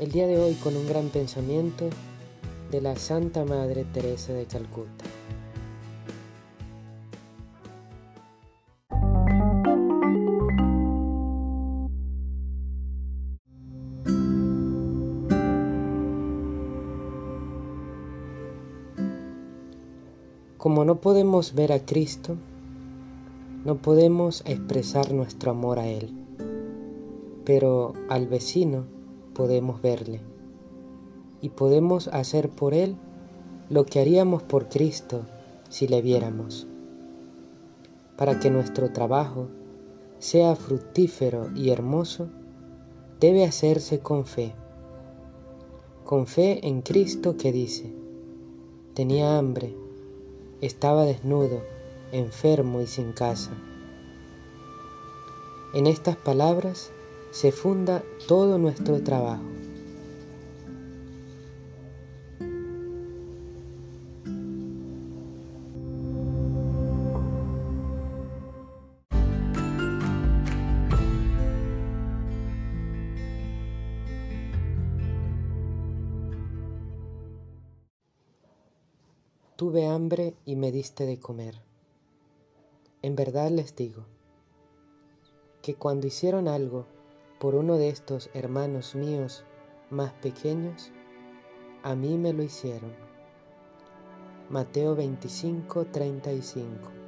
el día de hoy con un gran pensamiento de la Santa Madre Teresa de Calcuta. Como no podemos ver a Cristo, no podemos expresar nuestro amor a Él, pero al vecino podemos verle y podemos hacer por Él lo que haríamos por Cristo si le viéramos. Para que nuestro trabajo sea fructífero y hermoso, debe hacerse con fe. Con fe en Cristo que dice, tenía hambre, estaba desnudo, enfermo y sin casa. En estas palabras se funda todo nuestro trabajo. Tuve hambre y me diste de comer. En verdad les digo que cuando hicieron algo por uno de estos hermanos míos más pequeños, a mí me lo hicieron. Mateo 25, 35